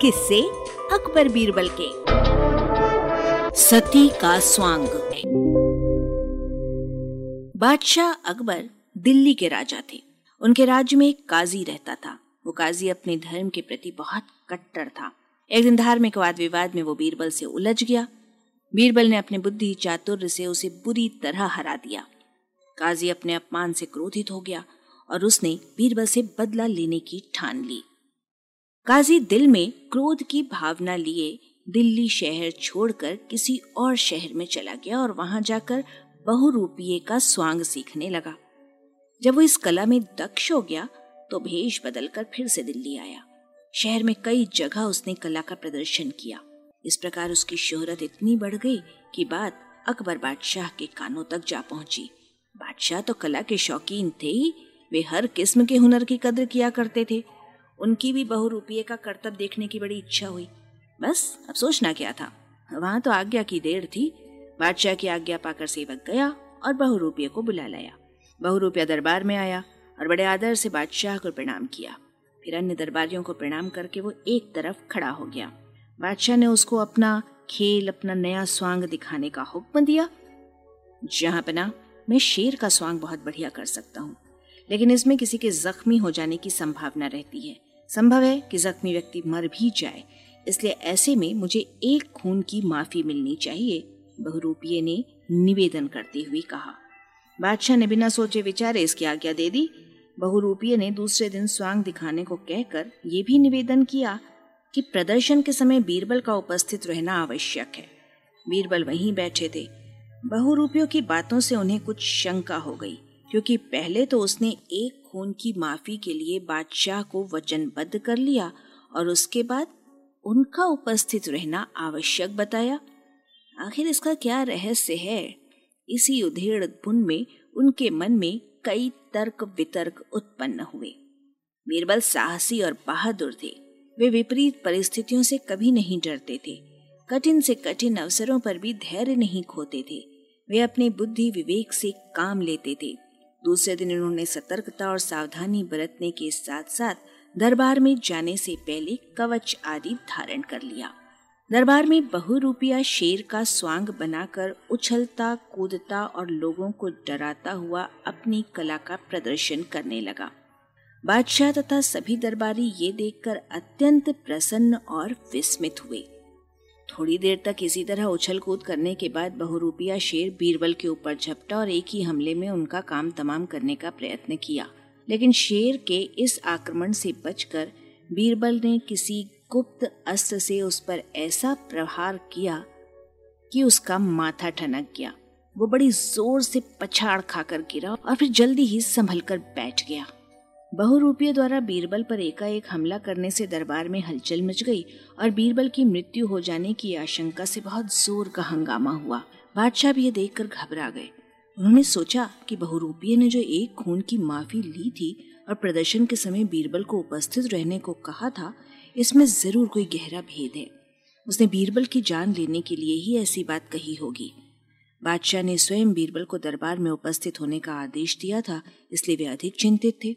किससे अकबर बीरबल के। सती का स्वांग। बादशाह अकबर दिल्ली के राजा थे। उनके राज्य में एक काजी रहता था। वो काजी अपने धर्म के प्रति बहुत कट्टर था। एक दिन धार्मिक वाद विवाद में वो बीरबल से उलझ गया। बीरबल ने अपने बुद्धि चातुर्य से उसे बुरी तरह हरा दिया। काजी अपने अपमान से क्रोधित हो गया और उसने बीरबल से बदला लेने की ठान ली। काजी दिल में क्रोध की भावना लिए दिल्ली शहर छोड़कर किसी और शहर में चला गया और वहाँ जाकर बहुरूपिये का स्वांग सीखने लगा। जब वो इस कला में दक्ष हो गया तो भेष बदलकर फिर से दिल्ली आया। शहर में कई जगह उसने कला का प्रदर्शन किया। इस प्रकार उसकी शोहरत इतनी बढ़ गई कि बात अकबर बादशाह के कानों तक जा पहुँची। बादशाह तो कला के शौकीन थे ही। वे हर किस्म के हुनर की कदर किया करते थे। उनकी भी बहु बहुरूपिये का कर्तव्य देखने की बड़ी इच्छा हुई। बस, अब सोचना क्या था? वहाँ तो आज्ञा की देर थी। बादशाह की आज्ञा पाकर सेवक गया और बहु बहुरूपिये को बुला लाया। बहु बहुरूपिया दरबार में आया और बड़े आदर से बादशाह को प्रणाम किया। फिर अन्य दरबारियों को प्रणाम करके वो एक तरफ़ खड़ा हो गया। बादशाह ने उसको अपना खेल, अपना नया स्वांग दिखाने का हुक्म दिया। जहाँ पना, मैं शेर का स्वांग बहुत बढ़िया कर सकता हूँ, लेकिन इसमें किसी के जख्मी हो जाने की संभावना रहती है। संभव है कि जख्मी व्यक्ति मर भी जाए। इसलिए ऐसे में मुझे एक खून की माफ़ी मिलनी चाहिए, बहुरूपिये ने निवेदन करते हुए कहा। बादशाह ने बिना सोचे विचारे इसकी आज्ञा दे दी। बहुरूपिये ने दूसरे दिन स्वांग दिखाने को कहकर ये भी निवेदन किया कि प्रदर्शन के समय बीरबल का उपस्थित रहना आवश्यक है। बीरबल वहीं बैठे थे। बहुरूपियों की बातों से उन्हें कुछ शंका हो गई। क्योंकि पहले तो उसने एक खून की माफ़ी के लिए बादशाह को वचनबद्ध कर लिया और उसके बाद उनका उपस्थित रहना आवश्यक बताया। आखिर इसका क्या रहस्य है? इसी उधेड़ धुन में, उनके मन में कई तर्क वितर्क उत्पन्न हुए। बीरबल साहसी और बहादुर थे। वे विपरीत परिस्थितियों से कभी नहीं डरते थे। कठिन से कठिन अवसरों पर भी धैर्य नहीं खोते थे। वे अपनी बुद्धि विवेक से काम लेते थे। दूसरे दिन उन्होंने सतर्कता और सावधानी बरतने के साथ साथ दरबार में जाने से पहले कवच आदि धारण कर लिया। दरबार में बहुरूपिया शेर का स्वांग बनाकर उछलता, कूदता और लोगों को डराता हुआ अपनी कला का प्रदर्शन करने लगा। बादशाह तथा सभी दरबारी ये देखकर अत्यंत प्रसन्न और विस्मित हुए। थोड़ी देर तक इसी तरह उछल कूद करने के बाद बहुरूपिया शेर बीरबल के ऊपर झपटा और एक ही हमले में उनका काम तमाम करने का प्रयत्न किया। लेकिन शेर के इस आक्रमण से बचकर बीरबल ने किसी गुप्त अस्त्र से उस पर ऐसा प्रहार किया कि उसका माथा ठनक गया। वो बड़ी ज़ोर से पछाड़ खाकर गिरा और फिर जल्दी ही संभल कर बैठ गया। बहुरूपियों द्वारा बीरबल पर एकाएक हमला करने से दरबार में हलचल मच गई और बीरबल की मृत्यु हो जाने की आशंका से बहुत ज़ोर का हंगामा हुआ। बादशाह भी ये देखकर घबरा गए। उन्होंने सोचा कि बहुरूपिये ने जो एक खून की माफ़ी ली थी और प्रदर्शन के समय बीरबल को उपस्थित रहने को कहा था, इसमें ज़रूर कोई गहरा भेद है। उसने बीरबल की जान लेने के लिए ही ऐसी बात कही होगी। बादशाह ने स्वयं बीरबल को दरबार में उपस्थित होने का आदेश दिया था, इसलिए वे अधिक चिंतित थे।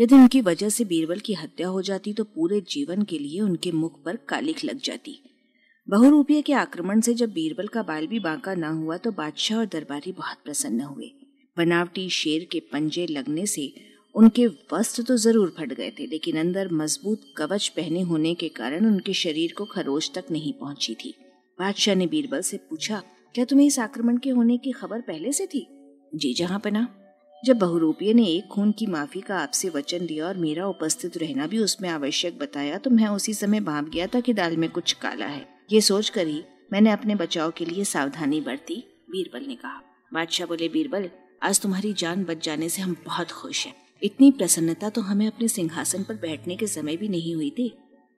यदि उनकी वजह से बीरबल की हत्या हो जाती तो पूरे जीवन के लिए उनके मुख पर कालिख लग जाती। बहुरूपिया के आक्रमण से जब बीरबल का बाल भी बांका न हुआ तो बादशाह और दरबारी बहुत प्रसन्न हुए। बनावटी शेर के पंजे लगने से उनके वस्त्र तो ज़रूर फट गए थे, लेकिन अंदर मज़बूत कवच पहने होने के कारण उनके शरीर को खरोच तक नहीं पहुँची थी। बादशाह ने बीरबल से पूछा, क्या तुम्हें इस आक्रमण के होने की खबर पहले से थी? जी, जहाँ पना जब बहुरूपिये ने एक खून की माफ़ी का आपसे वचन दिया और मेरा उपस्थित रहना भी उसमें आवश्यक बताया तो मैं उसी समय भाप गया था कि दाल में कुछ काला है। ये सोच कर ही मैंने अपने बचाव के लिए सावधानी बरती, बीरबल ने कहा। बादशाह बोले, बीरबल, आज तुम्हारी जान बच जाने से हम बहुत खुश हैं। इतनी प्रसन्नता तो हमें अपने सिंहासन पर बैठने के समय भी नहीं हुई थी।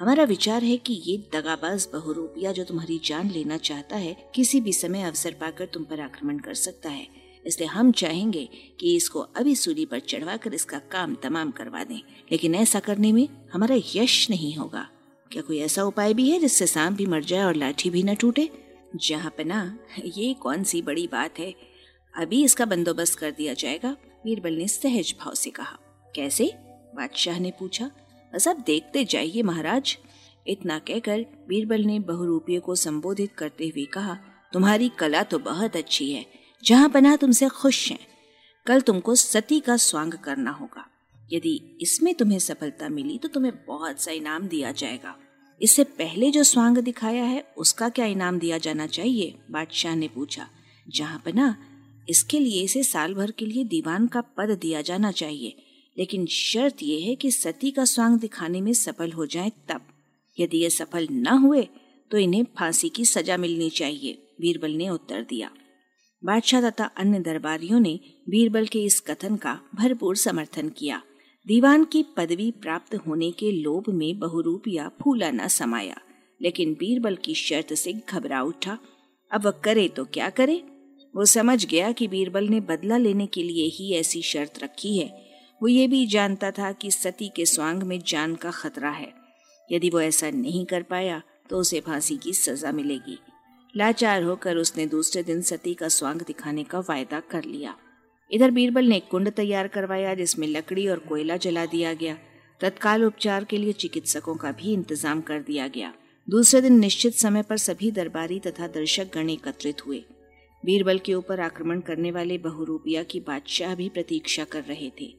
हमारा विचार है कि ये दगाबाज बहुरूपिया जो तुम्हारी जान लेना चाहता है, किसी भी समय अवसर पाकर तुम पर आक्रमण कर सकता है। इसलिए हम चाहेंगे कि इसको अभी सूली पर चढ़वा कर इसका काम तमाम करवा दें। लेकिन ऐसा करने में हमारा यश नहीं होगा। क्या कोई ऐसा उपाय भी है जिससे सांप भी मर जाए और लाठी भी न टूटे? जहाँ पना ये कौन सी बड़ी बात है? अभी इसका बंदोबस्त कर दिया जाएगा बीरबल ने सहज भाव से कहा। कैसे? बादशाह ने पूछा। बस अब देखते जाइए महाराज। इतना कहकर बीरबल ने बहुरूपियों को संबोधित करते हुए कहा, तुम्हारी कला तो बहुत अच्छी है। जहाँ पना तुमसे खुश हैं। कल तुमको सती का स्वांग करना होगा। यदि इसमें तुम्हें सफलता मिली तो तुम्हें बहुत सा इनाम दिया जाएगा। इससे पहले जो स्वांग दिखाया है, उसका क्या इनाम दिया जाना चाहिए? बादशाह ने पूछा। जहाँ पना इसके लिए इसे साल भर के लिए दीवान का पद दिया जाना चाहिए। लेकिन शर्त यह है कि सती का स्वांग दिखाने में सफल हो जाए तब। यदि ये सफल न हुए तो इन्हें फांसी की सजा मिलनी चाहिए, बीरबल ने उत्तर दिया। बादशाह तथा अन्य दरबारियों ने बीरबल के इस कथन का भरपूर समर्थन किया। दीवान की पदवी प्राप्त होने के लोभ में बहुरूपिया फूला न समाया, लेकिन बीरबल की शर्त से घबरा उठा। अब वह करे तो क्या करे? वो समझ गया कि बीरबल ने बदला लेने के लिए ही ऐसी शर्त रखी है। वो ये भी जानता था कि सती के स्वांग में जान का खतरा है। यदि वो ऐसा नहीं कर पाया तो उसे फांसी की सजा मिलेगी। लाचार होकर उसने दूसरे दिन सती का स्वांग दिखाने का वायदा कर लिया। इधर बीरबल ने कुंड तैयार करवाया, जिसमें लकड़ी और कोयला जला दिया गया। तत्काल उपचार के लिए चिकित्सकों का भी इंतज़ाम कर दिया गया। दूसरे दिन निश्चित समय पर सभी दरबारी तथा दर्शक गण एकत्रित हुए। बीरबल के ऊपर आक्रमण करने वाले बहुरूपिया की बादशाह भी प्रतीक्षा कर रहे थे।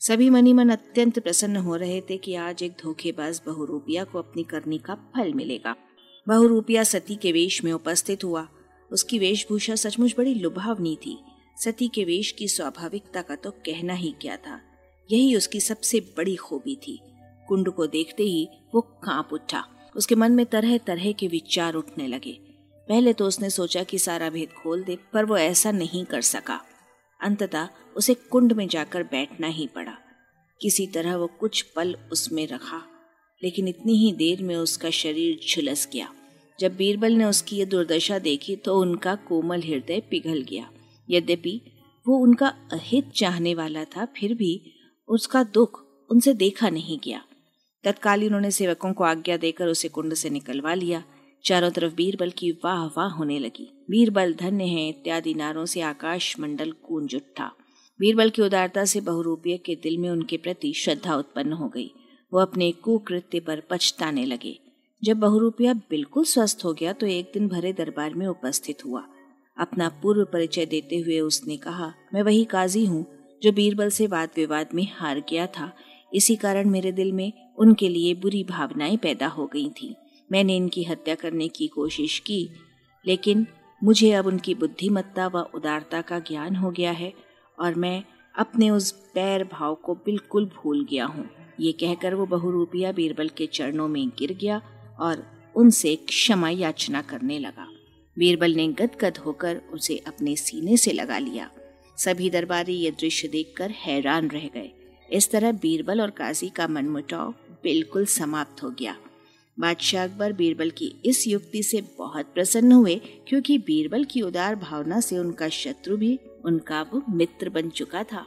सभी मनी मन अत्यंत प्रसन्न हो रहे थे कि आज एक धोखेबाज बहुरूपिया को अपनी करनी का फल मिलेगा। बहुरूपिया सती के वेश में उपस्थित हुआ। उसकी वेशभूषा सचमुच बड़ी लुभावनी थी। सती के वेश की स्वाभाविकता का तो कहना ही क्या था। यही उसकी सबसे बड़ी खूबी थी। कुंड को देखते ही वो काँप उठा। उसके मन में तरह तरह के विचार उठने लगे। पहले तो उसने सोचा कि सारा भेद खोल दे, पर वो ऐसा नहीं कर सका। अंततः उसे कुंड में जाकर बैठना ही पड़ा। किसी तरह वो कुछ पल उसमें रखा। लेकिन इतनी ही देर में उसका शरीर झुलस गया। जब बीरबल ने उसकी ये दुर्दशा देखी तो उनका कोमल हृदय पिघल गया। यद्यपि वो उनका अहित चाहने वाला था, फिर भी उसका दुख उनसे देखा नहीं गया। तत्काल उन्होंने सेवकों को आज्ञा देकर उसे कुंड से निकलवा लिया। चारों तरफ़ बीरबल की वाह वाह होने लगी। बीरबल धन्य है, इत्यादि नारों से आकाश मंडल कूंज उठा। बीरबल की उदारता से बहुरूपिया के दिल में उनके प्रति श्रद्धा उत्पन्न हो गई। वो अपने कुकृत्य पर पछताने लगे। जब बहुरूपिया बिल्कुल स्वस्थ हो गया तो एक दिन भरे दरबार में उपस्थित हुआ। अपना पूर्व परिचय देते हुए उसने कहा, मैं वही काजी हूँ जो बीरबल से वाद विवाद में हार गया था। इसी कारण मेरे दिल में उनके लिए बुरी भावनाएँ पैदा हो गई थी। मैंने इनकी हत्या करने की कोशिश की, लेकिन मुझे अब उनकी बुद्धिमत्ता व उदारता का ज्ञान हो गया है और मैं अपने उस पैर भाव को बिल्कुल भूल गया हूँ। ये कहकर वो बहुरूपिया बीरबल के चरणों में गिर गया और उनसे क्षमा याचना करने लगा। बीरबल ने गदगद होकर उसे अपने सीने से लगा लिया। सभी दरबारी ये दृश्य देखकर हैरान रह गए। इस तरह बीरबल और काजी का मनमुटाव बिल्कुल समाप्त हो गया। बादशाह अकबर बीरबल की इस युक्ति से बहुत प्रसन्न हुए क्योंकि बीरबल की उदार भावना से उनका शत्रु भी उनका वो मित्र बन चुका था।